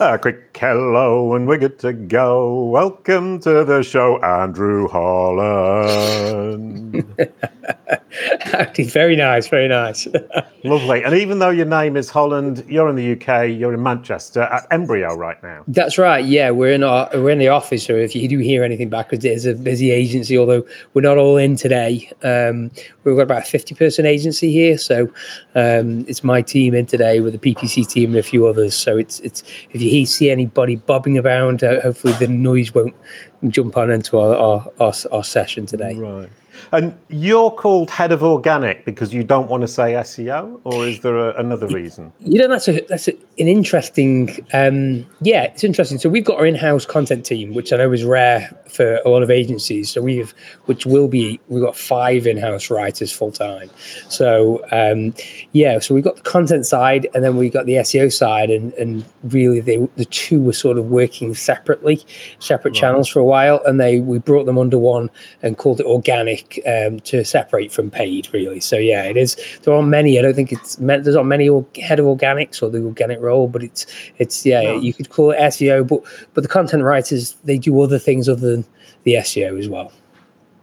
A quick hello and we're good to go. Welcome to the show, Andrew Holland. very nice, very nice. Lovely. And even though your name is Holland, you're in the UK, you're in Manchester at Embryo right now. That's right. Yeah, we're in our we're in the office. So if you do hear anything back, it's a busy agency. Although we're not all in today, um, we've got about a fifty person agency here. So um, it's my team in today with the PPC team and a few others. So it's it's if you see anybody bobbing around, uh, hopefully the noise won't jump on into our, our, our, our session today. Right. And you're called head of organic because you don't want to say SEO, or is there a, another reason? You know, that's a that's a, an interesting. Um, yeah, it's interesting. So we've got our in-house content team, which I know is rare for a lot of agencies. So we've, which will be, we've got five in-house writers full time. So um, yeah, so we've got the content side, and then we got the SEO side, and and really they, the two were sort of working separately, separate right. channels for a while, and they we brought them under one and called it organic um, to separate from paid, really. So yeah, it is. There aren't many. I don't think it's there's not many head of organics or the organic role, but it's it's yeah. No. You could call it SEO, but but the content writers they do other things other than the SEO as well.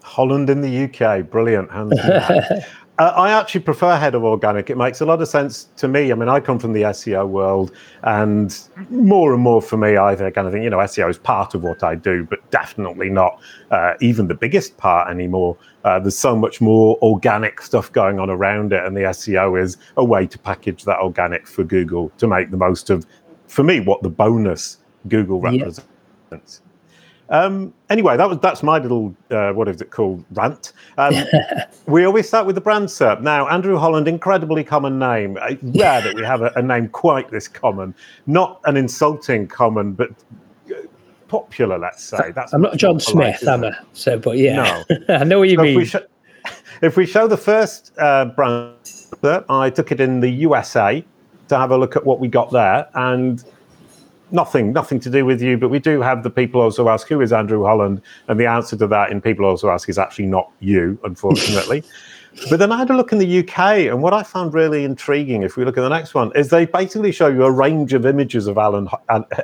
Holland in the UK, brilliant. Uh, I actually prefer head of organic. It makes a lot of sense to me. I mean, I come from the SEO world, and more and more for me, I think, kind of think, you know, SEO is part of what I do, but definitely not uh, even the biggest part anymore. Uh, there's so much more organic stuff going on around it, and the SEO is a way to package that organic for Google to make the most of, for me, what the bonus Google represents. Yeah. Um, anyway, that was that's my little uh, what is it called rant. Um, we always start with the brand SERP. Now, Andrew Holland, incredibly common name. Uh, rare that we have a, a, name quite this common. Not an insulting common, but uh, popular. Let's say. That's I'm not John Smith, am I? So, but yeah, no. I know what you so mean. If we, sh- if we, show the first uh, brand, I took it in the USA to have a look at what we got there, and nothing, nothing to do with you, but we do have the people also ask who is Andrew Holland, and the answer to that in people also ask is actually not you, unfortunately. but then I had a look in the UK, and what I found really intriguing, if we look at the next one, is they basically show you a range of images of Alan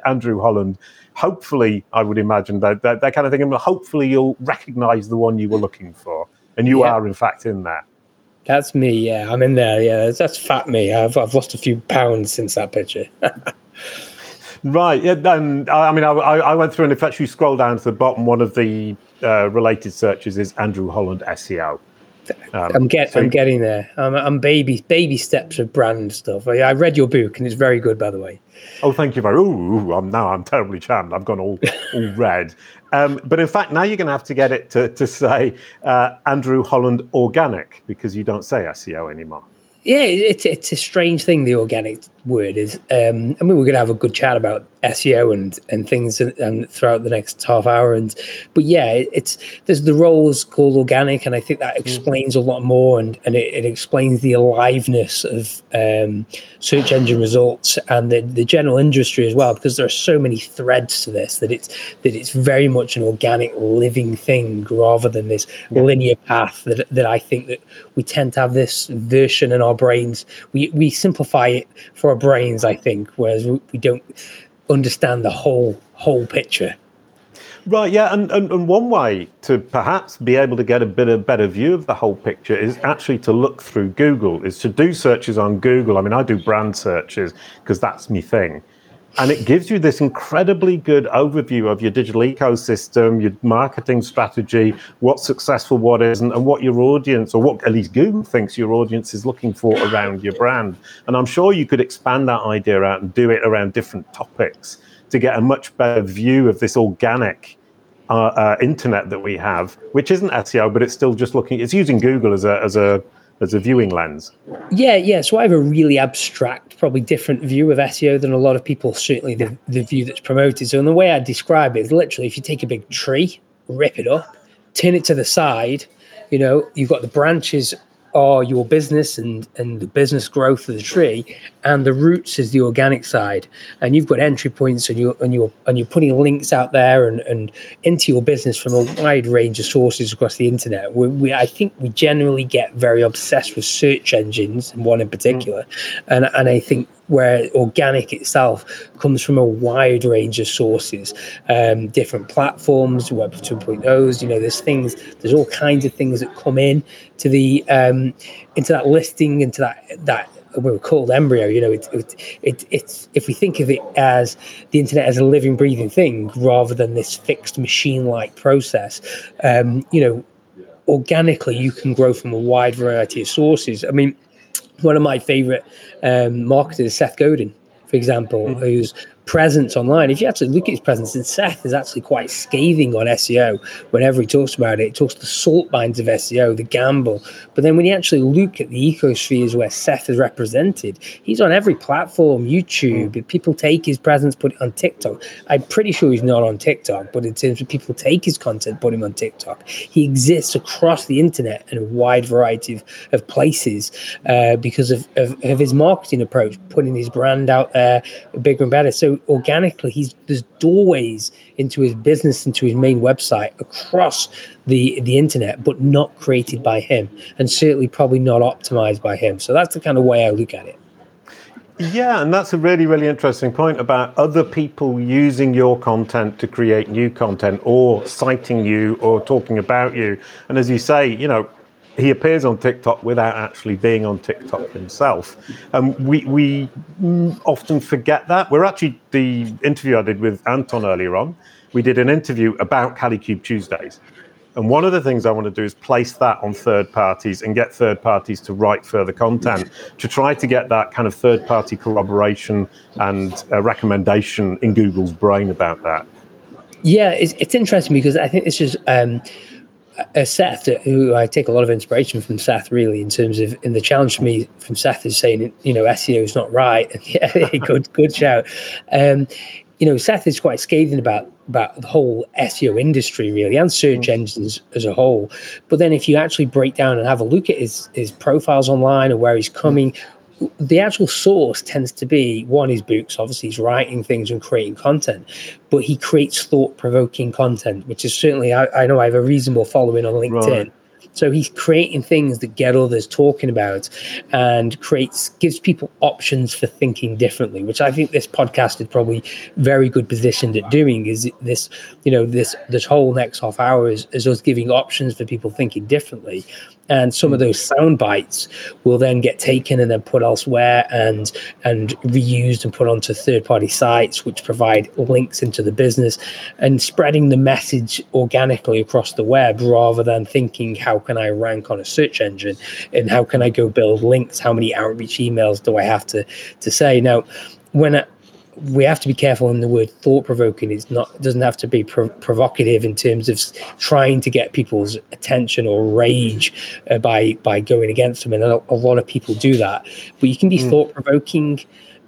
Andrew Holland. Hopefully, I would imagine that that, kind of thing, and hopefully you'll recognise the one you were looking for, and you yeah. are in fact in there. That's me. Yeah, I'm in there. Yeah, that's, that's fat me. I've I've lost a few pounds since that picture. Right. Yeah. And I mean, I, I went through, and if actually you scroll down to the bottom, one of the uh, related searches is Andrew Holland SEO. Um, I'm get, so I'm getting there. I'm, I'm, baby baby steps of brand stuff. I, I, read your book, and it's very good, by the way. Oh, thank you very. Ooh, I'm now I'm terribly charmed. I've gone all all red. Um, but in fact, now you're going to have to get it to to say uh, Andrew Holland Organic because you don't say SEO anymore. Yeah, it's it's a strange thing. The organic word is. Um, I mean, we're going to have a good chat about SEO and and things and, and throughout the next half hour. And but yeah, it, it's there's the roles called organic, and I think that mm. explains a lot more, and and it, it explains the aliveness of um, search engine results and the, the general industry as well, because there are so many threads to this that it's that it's very much an organic living thing rather than this yeah. linear path that that I think that we tend to have this version in our brains. We we simplify it for our brains, I think, whereas we don't understand the whole whole picture. Right, yeah, and, and, and one way to perhaps be able to get a bit of better view of the whole picture is actually to look through Google, is to do searches on Google. I mean, I do brand searches because that's my thing and it gives you this incredibly good overview of your digital ecosystem, your marketing strategy, what's successful, what isn't, and what your audience, or what at least Google thinks your audience is looking for around your brand. And I'm sure you could expand that idea out and do it around different topics to get a much better view of this organic uh, uh, internet that we have, which isn't SEO, but it's still just looking. It's using Google as a as a as a viewing lens. Yeah, yeah. So I have a really abstract, probably different view of SEO than a lot of people. Certainly, the the view that's promoted. So, in the way I describe it is literally, if you take a big tree, rip it up, turn it to the side. You know, you've got the branches are your business and and the business growth of the tree, and the roots is the organic side. And you've got entry points, and you and you're and you're putting links out there and and into your business from a wide range of sources across the internet. We, we I think we generally get very obsessed with search engines, one in particular, mm. and and I think where organic itself comes from a wide range of sources, um, different platforms, Web 2.0s. You know, there's things, there's all kinds of things that come in to the um, into that listing, into that that we were called embryo. You know, it, it, it, it's if we think of it as the internet as a living, breathing thing rather than this fixed machine-like process. Um, you know, organically you can grow from a wide variety of sources. I mean, one of my favorite um, marketers, Seth Godin, for example, mm-hmm. who's presence online. If you actually look at his presence, and Seth is actually quite scathing on SEO whenever he talks about it. He talks the salt mines of SEO, the gamble. But then when you actually look at the ecospheres where Seth is represented, he's on every platform, YouTube. Mm. People take his presence, put it on TikTok. I'm pretty sure he's not on TikTok, but in terms of people take his content, put him on TikTok. He exists across the internet in a wide variety of, of places uh, because of, of, of his marketing approach, putting his brand out there bigger and better. So organically he's there's doorways into his business into his main website across the the internet but not created by him and certainly probably not optimized by him so that's the kind of way i look at it yeah, and that's a really, really interesting point about other people using your content to create new content or citing you or talking about you. And as you say, you know, he appears on TikTok without actually being on TikTok himself. And we, we often forget that. We're actually, the interview I did with Anton earlier on, we did an interview about Kalicube Tuesdays. And one of the things I want to do is place that on third parties and get third parties to write further content to try to get that kind of third party corroboration and recommendation in Google's brain about that. Yeah, it's, it's interesting because I think this is um, uh, Seth, who I take a lot of inspiration from Seth, really, in terms of, in the challenge for me from Seth is saying, you know, SEO is not right. yeah, good, good shout. Um, you know, Seth is quite scathing about about the whole SEO industry, really, and search mm. engines as a whole. But then, if you actually break down and have a look at his his profiles online or where he's coming, the actual source tends to be one his books obviously he's writing things and creating content but he creates thought-provoking content which is certainly i, I know i have a reasonable following on linkedin right. so he's creating things that get others talking about and creates gives people options for thinking differently which i think this podcast is probably very good positioned at doing is this you know this this whole next half hour is, is us giving options for people thinking differently and some of hmm. those sound bites will then get taken and then put elsewhere and and reused and put onto third party sites which provide links into the business and spreading the message organically across the web rather than thinking how can i rank on a search engine? And how can i go build links? How many outreach emails do i have to to say? Now when we have to be careful in the word thought provoking. It's not it doesn't have to be provocative in terms of trying to get people's attention or rage uh, by by going against them. And a, a, lot of people do that. But you can be mm. thought provoking.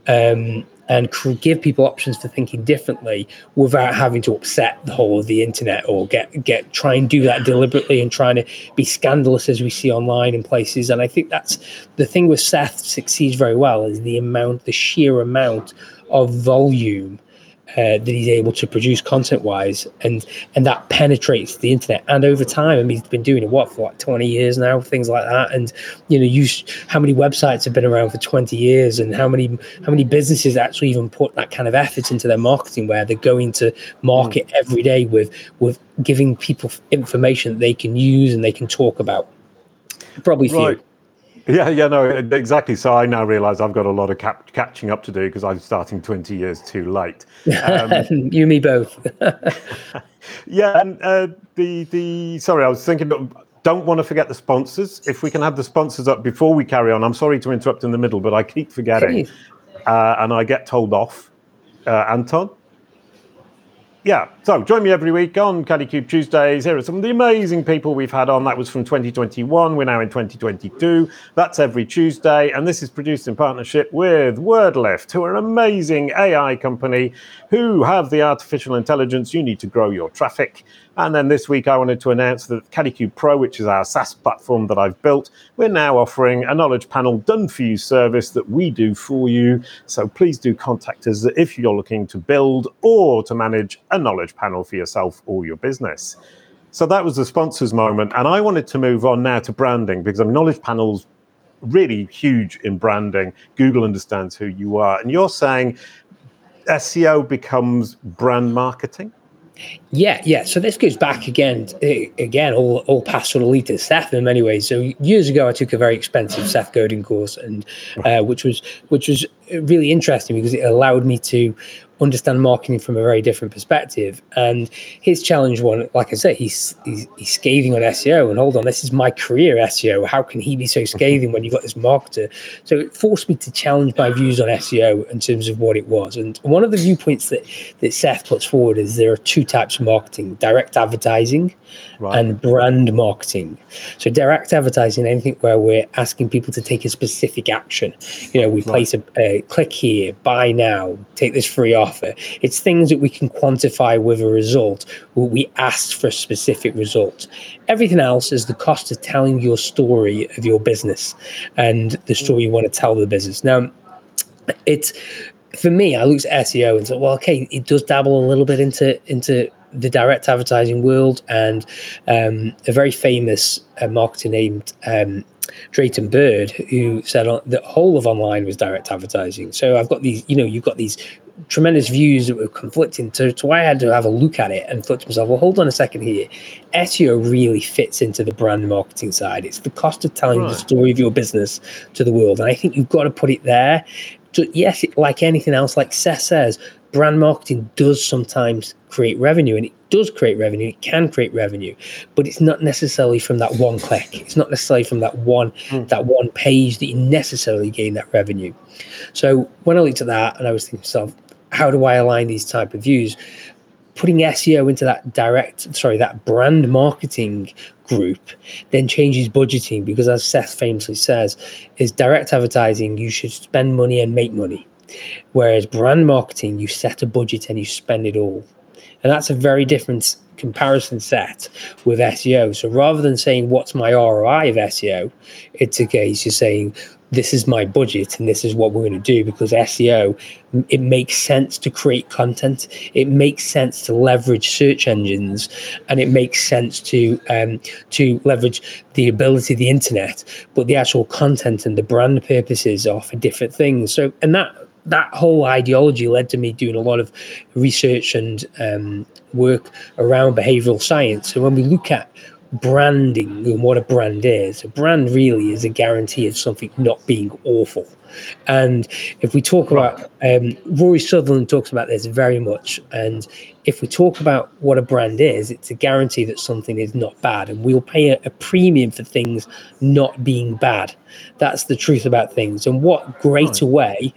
Um, and give people options for thinking differently without having to upset the whole of the internet or get get try and do that deliberately and trying to be scandalous as we see online in places. And I think that's the thing with Seth succeeds very well is the amount, the sheer amount of volume uh, that he's able to produce content wise and and that penetrates the internet and over time I mean he's been doing it what for like 20 years now things like that and you know you how many websites have been around for 20 years and how many how many businesses actually even put that kind of effort into their marketing where they're going to market mm. every day with with giving people information that they can use and they can talk about probably right. Yeah, yeah, no, exactly. So I now realise I've got a lot of cap- catching up to do because I'm starting 20 years too late. Um, you, me both. yeah, and uh, the the sorry, I was thinking. Don't want to forget the sponsors. If we can have the sponsors up before we carry on. I'm sorry to interrupt in the middle, but I keep forgetting, uh, and I get told off. Uh, Anton yeah, so join me every week on Kalicube Tuesdays. Here are some of the amazing people we've had on. That was from 2021. We're now in 2022. That's every Tuesday. And this is produced in partnership with WordLift, who are an amazing AI company who have the artificial intelligence you need to grow your traffic. And then this week, I wanted to announce that Kalicube Pro, which is our SaaS platform that I've built, we're now offering a knowledge panel done for you service that we do for you. So please do contact us if you're looking to build or to manage a knowledge panel for yourself or your business. So that was the sponsors moment. And I wanted to move on now to branding because I mean, knowledge panels really huge in branding. Google understands who you are. And you're saying SEO becomes brand marketing? Yeah, yeah. So this goes back again, again, all all past sort of lead to Seth in many ways. So years ago, I took a very expensive Seth Godin course, and uh, which was which was really interesting because it allowed me to understand marketing from a very different perspective. And his challenge one, like I said, he's, he's, he's scathing on SEO. And hold on, this is my career SEO. How can he be so mm-hmm. scathing when you've got this marketer? So it forced me to challenge my views on SEO in terms of what it was. And one of the viewpoints that that Seth puts forward is there are two types of marketing: direct advertising right. and brand marketing. So direct advertising, anything where we're asking people to take a specific action. You know, we right. place a, a click here, buy now, take this free offer. It's things that we can quantify with a result. We asked for a specific result. Everything else is the cost of telling your story of your business and the story you want to tell the business. Now, it's for me, I looked at SEO and thought, well, okay, it does dabble a little bit into into the direct advertising world, and um, a very famous uh, marketer named um, Drayton Bird, who said the whole of online was direct advertising. So I've got these, you know, you've got these tremendous views that were conflicting. So, so I had to have a look at it and thought to myself, well, hold on a second here. SEO really fits into the brand marketing side. It's the cost of telling right. the story of your business to the world. And I think you've got to put it there. So yes, like anything else, like Seth says, brand marketing does sometimes create revenue and it does create revenue it can create revenue but it's not necessarily from that one click it's not necessarily from that one mm. that one page that you necessarily gain that revenue so when i looked at that and i was thinking to myself how do i align these type of views putting seo into that direct sorry that brand marketing group then changes budgeting because as seth famously says is direct advertising you should spend money and make money Whereas brand marketing, you set a budget and you spend it all. And that's a very different comparison set with SEO. So rather than saying, what's my ROI of SEO, it's a case you're saying, this is my budget and this is what we're going to do because SEO, it makes sense to create content. It makes sense to leverage search engines and it makes sense to, um, to leverage the ability of the internet, but the actual content and the brand purposes are for different things. So, and that, that whole ideology led to me doing a lot of research and um, work around behavioral science. So when we look at branding and what a brand is, a brand really is a guarantee of something not being awful. And if we talk about, um, Rory Sutherland talks about this very much. And if we talk about what a brand is, it's a guarantee that something is not bad. And we'll pay a, a premium for things not being bad. That's the truth about things. And what greater way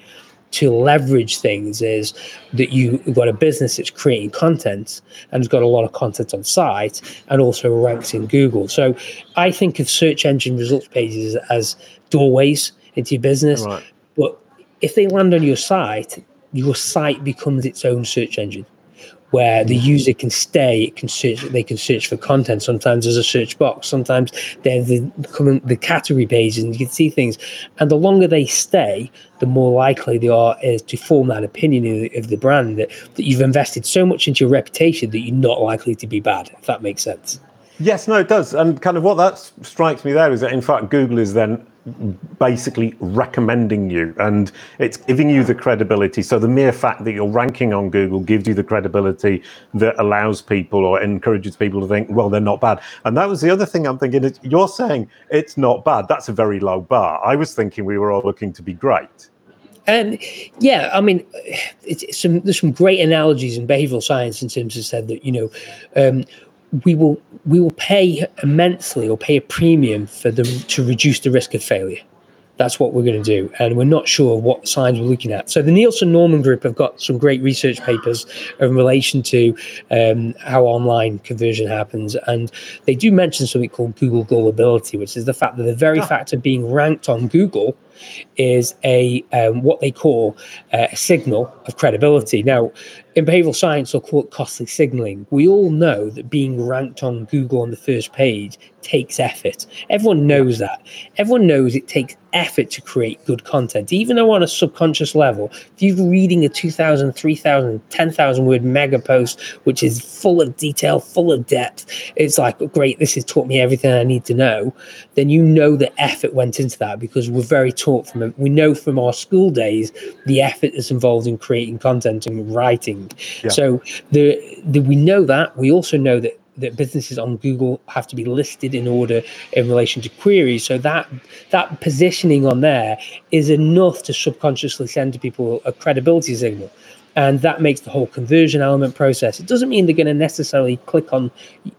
to leverage things is that you've got a business that's creating content and has got a lot of content on site and also ranks in Google. So I think of search engine results pages as doorways into your business. Right. But if they land on your site, your site becomes its own search engine where the mm. user can stay, it can search, they can search for content. Sometimes there's a search box, sometimes there's the, the category pages, and you can see things. And the longer they stay, the more likely they are is to form that opinion of, of the brand that, that you've invested so much into your reputation that you're not likely to be bad, if that makes sense. Yes, no, it does. And kind of what that strikes me there is that, in fact, Google is then basically recommending you and it's giving you the credibility. So the mere fact that you're ranking on Google gives you the credibility that allows people or encourages people to think, well, they're not bad. And that was the other thing I'm thinking is you're saying it's not bad. That's a very low bar. I was thinking we were all looking to be great. And yeah, I mean, some, there's some great analogies in behavioral science in terms of said that you know um, we will we will pay immensely or pay a premium for them to reduce the risk of failure. That's what we're going to do, and we're not sure what signs we're looking at. So the Nielsen Norman Group have got some great research papers in relation to um, how online conversion happens, and they do mention something called Google gullibility, which is the fact that the very oh. fact of being ranked on Google is a um, what they call uh, a signal of credibility. Now, in behavioral science, they'll call it costly signaling. We all know that being ranked on Google on the first page takes effort. Everyone knows that. Everyone knows it takes effort to create good content, even though on a subconscious level, if you're reading a 2,000, 3,000, 10,000 word mega post, which is full of detail, full of depth, it's like, great, this has taught me everything I need to know, then you know the effort went into that because we're very taught from it. We know from our school days the effort that's involved in creating content and writing. Yeah. So the, the, we know that. We also know that that businesses on Google have to be listed in order in relation to queries. So that that positioning on there is enough to subconsciously send to people a credibility signal. And that makes the whole conversion element process. It doesn't mean they're going to necessarily click on,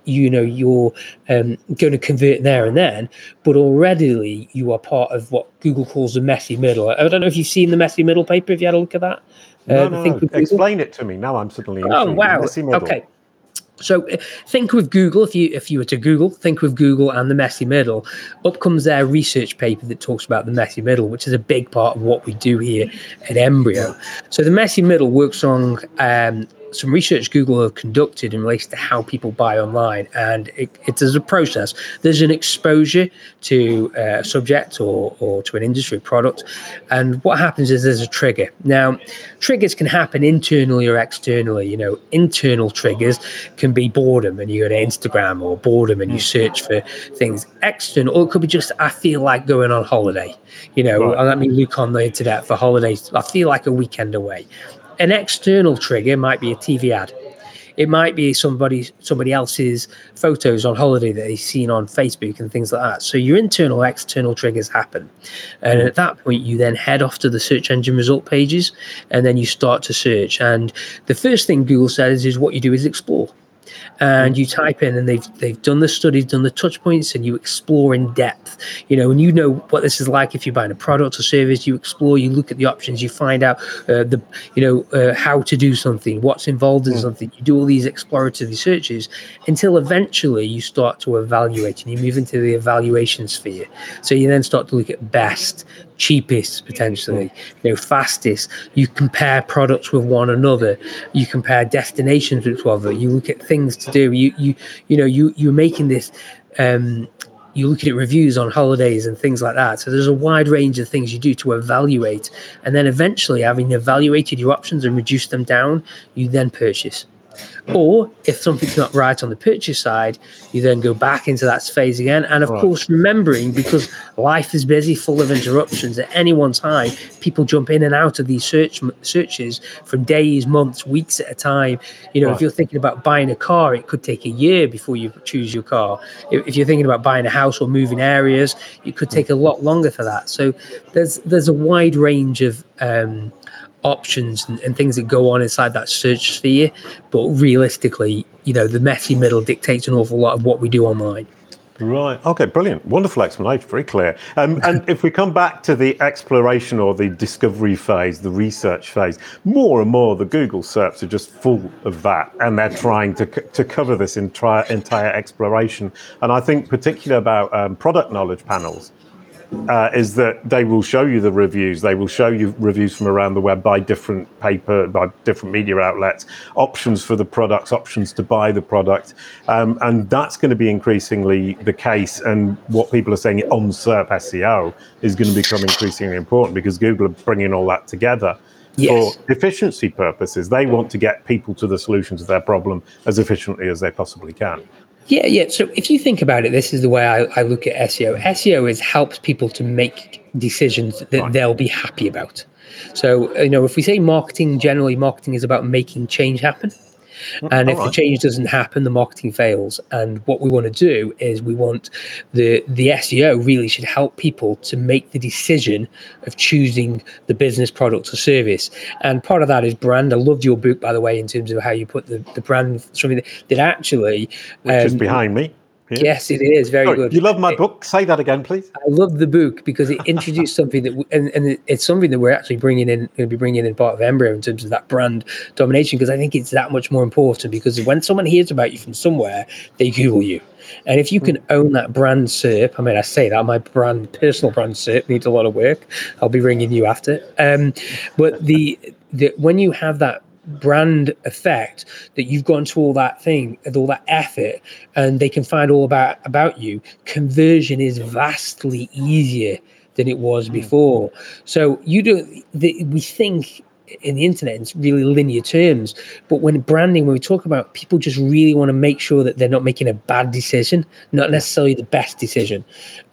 you know, you're um, going to convert there and then, but already you are part of what Google calls the messy middle. I don't know if you've seen the messy middle paper. If you had a look at that, uh, no, no. Explain it to me. Now I'm suddenly. Oh wow! Okay. So uh, think with Google, if you if you were to Google, think with Google and the messy middle, up comes their research paper that talks about the messy middle, which is a big part of what we do here at Embryo. So the messy middle works on um, some research Google have conducted in relation to how people buy online, and it, it is a process. There's an exposure to uh, a subject or, or to an industry product, and what happens is there's a trigger. Now, triggers can happen internally or externally. You know, internal triggers can be boredom, and you go to Instagram, or boredom, and you hmm. search for things. External, or it could be just I feel like going on holiday. You know, right. let me look on the internet for holidays. I feel like a weekend away an external trigger might be a TV ad. It might be somebody somebody else's photos on holiday that they've seen on Facebook and things like that. So your internal external triggers happen. And at that point you then head off to the search engine result pages and then you start to search. And the first thing Google says is what you do is explore and you type in and they've they've done the studies done the touch points and you explore in depth. You know and you know what this is like if you're buying a product or service you explore you look at the options you find out uh, the you know uh, how to do something what's involved in mm. something. You do all these exploratory searches until eventually you start to evaluate and you move into the evaluation sphere. So you then start to look at best cheapest potentially you know fastest you compare products with one another you compare destinations with other you look at things to do you you you know you you're making this um you look at reviews on holidays and things like that. So there's a wide range of things you do to evaluate. And then eventually, having evaluated your options and reduced them down, you then purchase. Or if something's not right on the purchase side, you then go back into that phase again. And of right. course, remembering because life is busy, full of interruptions at any one time, people jump in and out of these search searches for days, months, weeks at a time. You know, right. if you're thinking about buying a car, it could take a year before you choose your car. If, if you're thinking about buying a house or moving areas, it could take a lot longer for that. So there's there's a wide range of um, options and, and, things that go on inside that search sphere. But realistically, you know, the messy middle dictates an awful lot of what we do online. Right. Okay. Brilliant. Wonderful explanation. Very clear. Um, and if we come back to the exploration or the discovery phase, the research phase, more and more the Google SERPs are just full of that, and they're trying to to cover this entire entire exploration. And I think particularly about um, product knowledge panels uh, is that they will show you the reviews. They will show you reviews from around the web by different paper, by different media outlets, options for the products, options to buy the product, um, and that's going to be increasingly the case. And what people are saying on SERP SEO is going to become increasingly important because Google are bringing all that together. Yes. For efficiency purposes, they want to get people to the solution to their problem as efficiently as they possibly can. Yeah, yeah. So if you think about it, this is the way I, I look at SEO. SEO is helps people to make decisions that right. they'll be happy about. So you know, if we say marketing, generally marketing is about making change happen. And if right. the change doesn't happen, the marketing fails. And what we want to do is we want the the SEO really should help people to make the decision of choosing the business product or service. And part of that is brand. I loved your book, by the way, in terms of how you put the, the brand something that, that actually which um, is behind me. Yeah. Yes, it is very Sorry, good. You love my book. Say that again, please. I love the book because it introduced something that, and, and it's something that we're actually bringing in, going to be bringing in part of Embryo in terms of that brand domination. Because I think it's that much more important. Because when someone hears about you from somewhere, they Google you. And if you can own that brand SERP, I mean, I say that my brand, personal brand SERP needs a lot of work. I'll be ringing you after. Um, but the, the when you have that brand effect that you've gone to all that thing and all that effort and they can find all about about you conversion is vastly easier than it was mm. before so you don't the, we think in the internet in really linear terms but when branding when we talk about people just really want to make sure that they're not making a bad decision not necessarily the best decision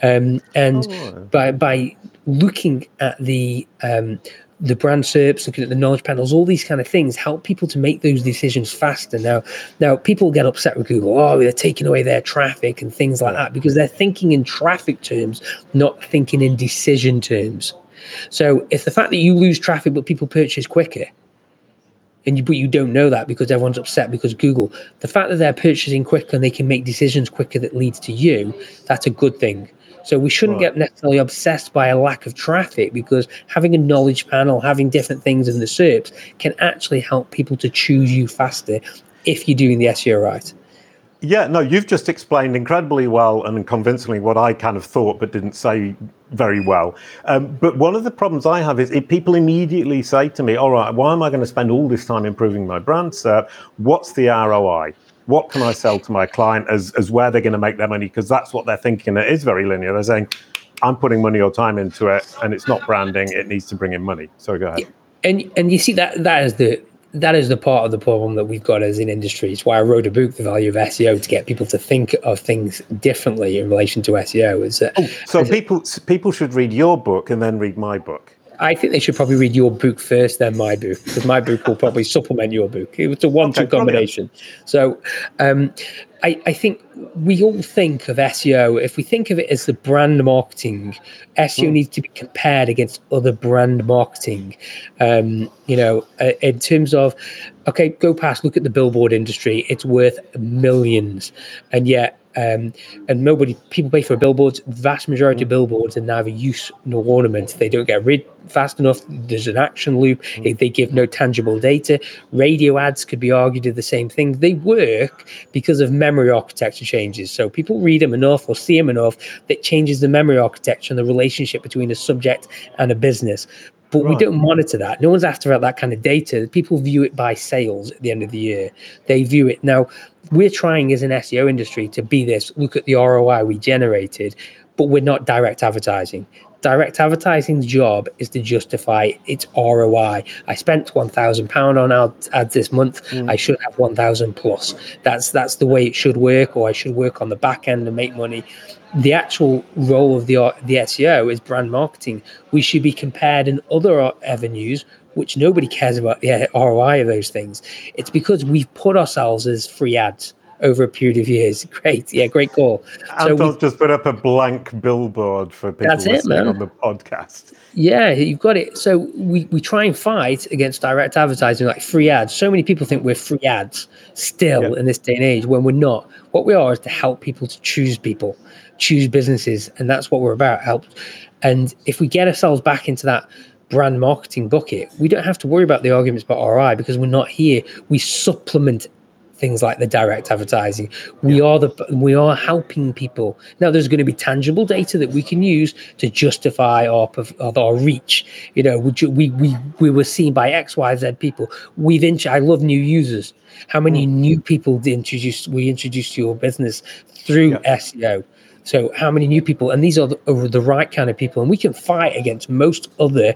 um, and oh. by by looking at the um, the brand SERPs, looking at the knowledge panels, all these kind of things help people to make those decisions faster. Now, now people get upset with Google. Oh, they're taking away their traffic and things like that because they're thinking in traffic terms, not thinking in decision terms. So, if the fact that you lose traffic but people purchase quicker, and you but you don't know that because everyone's upset because Google, the fact that they're purchasing quicker and they can make decisions quicker that leads to you, that's a good thing. So we shouldn't right. get necessarily obsessed by a lack of traffic because having a knowledge panel, having different things in the SERPs can actually help people to choose you faster if you're doing the SEO right. Yeah, no, you've just explained incredibly well and convincingly what I kind of thought but didn't say very well. Um, but one of the problems I have is if people immediately say to me, all right, why am I going to spend all this time improving my brand SERP? What's the ROI? What can I sell to my client as, as where they're going to make their money? Because that's what they're thinking. It is very linear. They're saying, I'm putting money or time into it and it's not branding, it needs to bring in money. So go ahead. And and you see that that is the that is the part of the problem that we've got as an industry. It's why I wrote a book, The Value of SEO, to get people to think of things differently in relation to SEO. Is that, oh, so people people should read your book and then read my book. I think they should probably read your book first, then my book, because my book will probably supplement your book. It's a one-two okay, combination. So, um, I, I, think we all think of SEO. If we think of it as the brand marketing, SEO mm. needs to be compared against other brand marketing. Um, you know, uh, in terms of, okay, go past, look at the billboard industry. It's worth millions, and yet um, and nobody, people pay for billboards. Vast majority of mm. billboards are neither use nor ornament. They don't get rid fast enough. There's an action loop. Mm. They give no tangible data. Radio ads could be argued are the same thing. They work because of memory architecture changes. So people read them enough or see them enough that changes the memory architecture and the relationship between a subject and a business but right. we don't monitor that. No one's after that kind of data. People view it by sales at the end of the year. They view it now. We're trying as an SEO industry to be this. Look at the ROI we generated, but we're not direct advertising. Direct advertising's job is to justify its ROI. I spent one thousand pound on ads this month. Mm. I should have one thousand plus. That's that's the way it should work, or I should work on the back end and make money the actual role of the the SEO is brand marketing. We should be compared in other avenues, which nobody cares about the ROI of those things. It's because we've put ourselves as free ads over a period of years. Great, yeah, great call. Anton's so just put up a blank billboard for people listening it, on the podcast. Yeah, you've got it. So we, we try and fight against direct advertising, like free ads. So many people think we're free ads still yeah. in this day and age when we're not. What we are is to help people to choose people choose businesses, and that's what we're about. Help, and if we get ourselves back into that brand marketing bucket, we don't have to worry about the arguments about RI because we're not here. We supplement things like the direct advertising. We yeah. are the we are helping people. Now there's going to be tangible data that we can use to justify our our reach. You know, we we we were seen by X Y Z people. We've int- I love new users. How many mm. new people introduced we introduced to your business through yeah. SEO? So, how many new people? And these are the, are the right kind of people. And we can fight against most other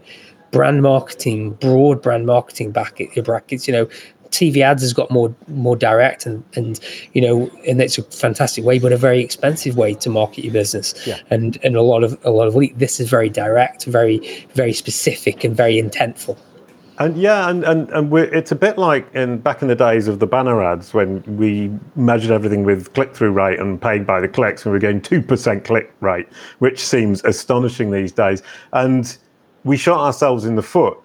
brand marketing, broad brand marketing bracket, brackets. You know, TV ads has got more more direct and and you know, and it's a fantastic way, but a very expensive way to market your business. Yeah. And and a lot of a lot of this is very direct, very very specific, and very intentful. And yeah, and and, and we're it's a bit like in back in the days of the banner ads when we measured everything with click through rate and paid by the clicks, and we are getting two percent click rate, which seems astonishing these days. And we shot ourselves in the foot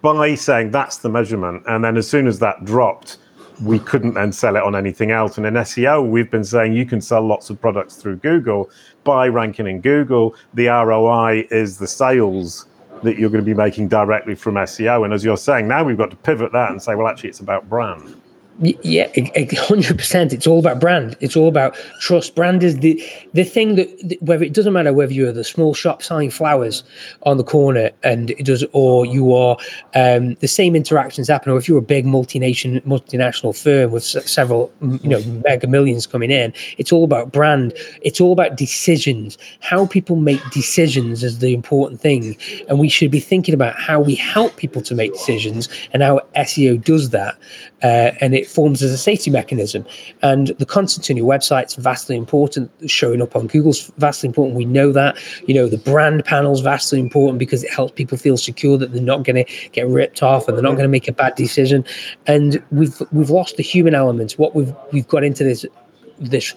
by saying that's the measurement, and then as soon as that dropped, we couldn't then sell it on anything else. And in SEO, we've been saying you can sell lots of products through Google by ranking in Google. The ROI is the sales that you're going to be making directly from SEO. And as you're saying, now we've got to pivot that and say, well, actually, it's about brand. Yeah, hundred percent. It's all about brand. It's all about trust. Brand is the the thing that whether it doesn't matter whether you're the small shop selling flowers on the corner and it does, or you are um, the same interactions happen, or if you're a big multinational multinational firm with several you know mega millions coming in. It's all about brand. It's all about decisions. How people make decisions is the important thing, and we should be thinking about how we help people to make decisions and how SEO does that. Uh, and it forms as a safety mechanism. And the content on your website's vastly important. Showing up on Google's vastly important. We know that. You know, the brand panel's vastly important because it helps people feel secure that they're not going to get ripped off and they're not going to make a bad decision. And we've we've lost the human element. What we've we've got into this this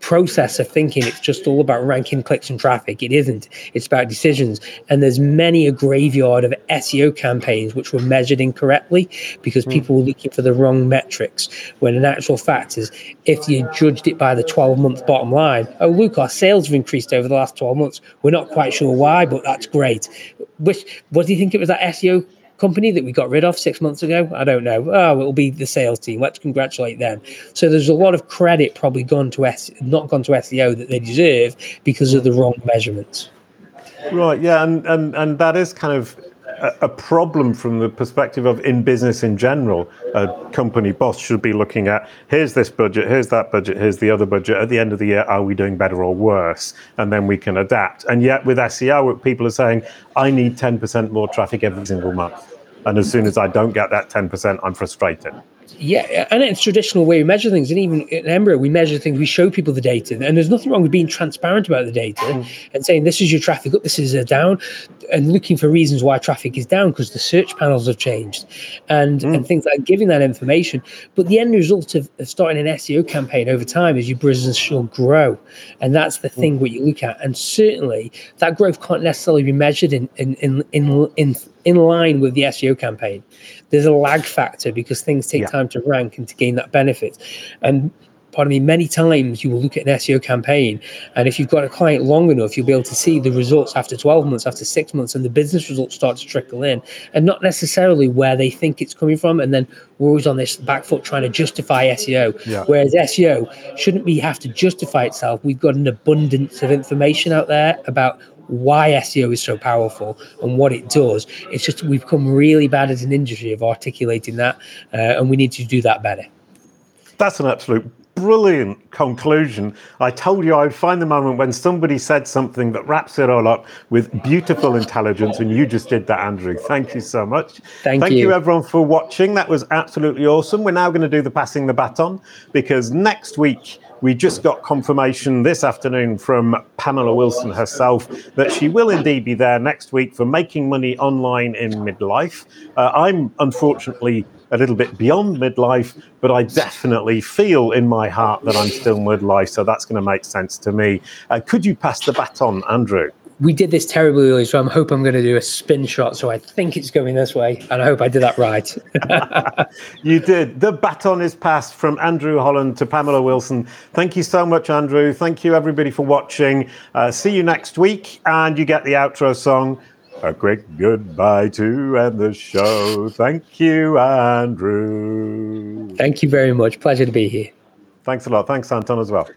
process of thinking it's just all about ranking clicks and traffic. It isn't. It's about decisions. And there's many a graveyard of SEO campaigns which were measured incorrectly because mm. people were looking for the wrong metrics. When in actual fact is if you judged it by the 12 month bottom line, oh look, our sales have increased over the last 12 months. We're not quite sure why, but that's great. Which what do you think it was that SEO company that we got rid of six months ago? I don't know. Oh, it'll be the sales team. Let's congratulate them. So there's a lot of credit probably gone to S, not gone to SEO that they deserve because of the wrong measurements. Right. Yeah, and and and that is kind of a problem from the perspective of in business in general. A company boss should be looking at here's this budget, here's that budget, here's the other budget. At the end of the year, are we doing better or worse? And then we can adapt. And yet with SEO, people are saying, I need 10% more traffic every single month. And as soon as I don't get that 10%, I'm frustrated. Yeah, and it's traditional way we measure things. And even in Embryo, we measure things, we show people the data. And there's nothing wrong with being transparent about the data mm. and saying this is your traffic up, this is a down, and looking for reasons why traffic is down because the search panels have changed and, mm. and things like giving that information. But the end result of, of, starting an SEO campaign over time is your business will grow. And that's the thing mm. what you look at. And certainly that growth can't necessarily be measured in in in in, in in line with the SEO campaign. There's a lag factor because things take yeah. time to rank and to gain that benefit. And pardon me, many times you will look at an SEO campaign, and if you've got a client long enough, you'll be able to see the results after 12 months, after six months, and the business results start to trickle in, and not necessarily where they think it's coming from. And then we're always on this back foot trying to justify SEO. Yeah. Whereas SEO shouldn't be have to justify itself. We've got an abundance of information out there about why SEO is so powerful and what it does. It's just we've become really bad as an industry of articulating that, uh, and we need to do that better. That's an absolute brilliant conclusion. I told you I would find the moment when somebody said something that wraps it all up with beautiful intelligence, and you just did that, Andrew. Thank you so much. Thank, Thank you. you, everyone, for watching. That was absolutely awesome. We're now going to do the passing the baton because next week we just got confirmation this afternoon from Pamela Wilson herself that she will indeed be there next week for making money online in midlife. Uh, I'm unfortunately a little bit beyond midlife, but I definitely feel in my heart that I'm still midlife, so that's going to make sense to me. Uh, could you pass the baton, Andrew? we did this terribly early, so I hope I'm going to do a spin shot. So I think it's going this way, and I hope I did that right. you did. The baton is passed from Andrew Holland to Pamela Wilson. Thank you so much, Andrew. Thank you, everybody, for watching. Uh, see you next week, and you get the outro song. A quick goodbye to end the show. Thank you, Andrew. Thank you very much. Pleasure to be here. Thanks a lot. Thanks, Anton, as well.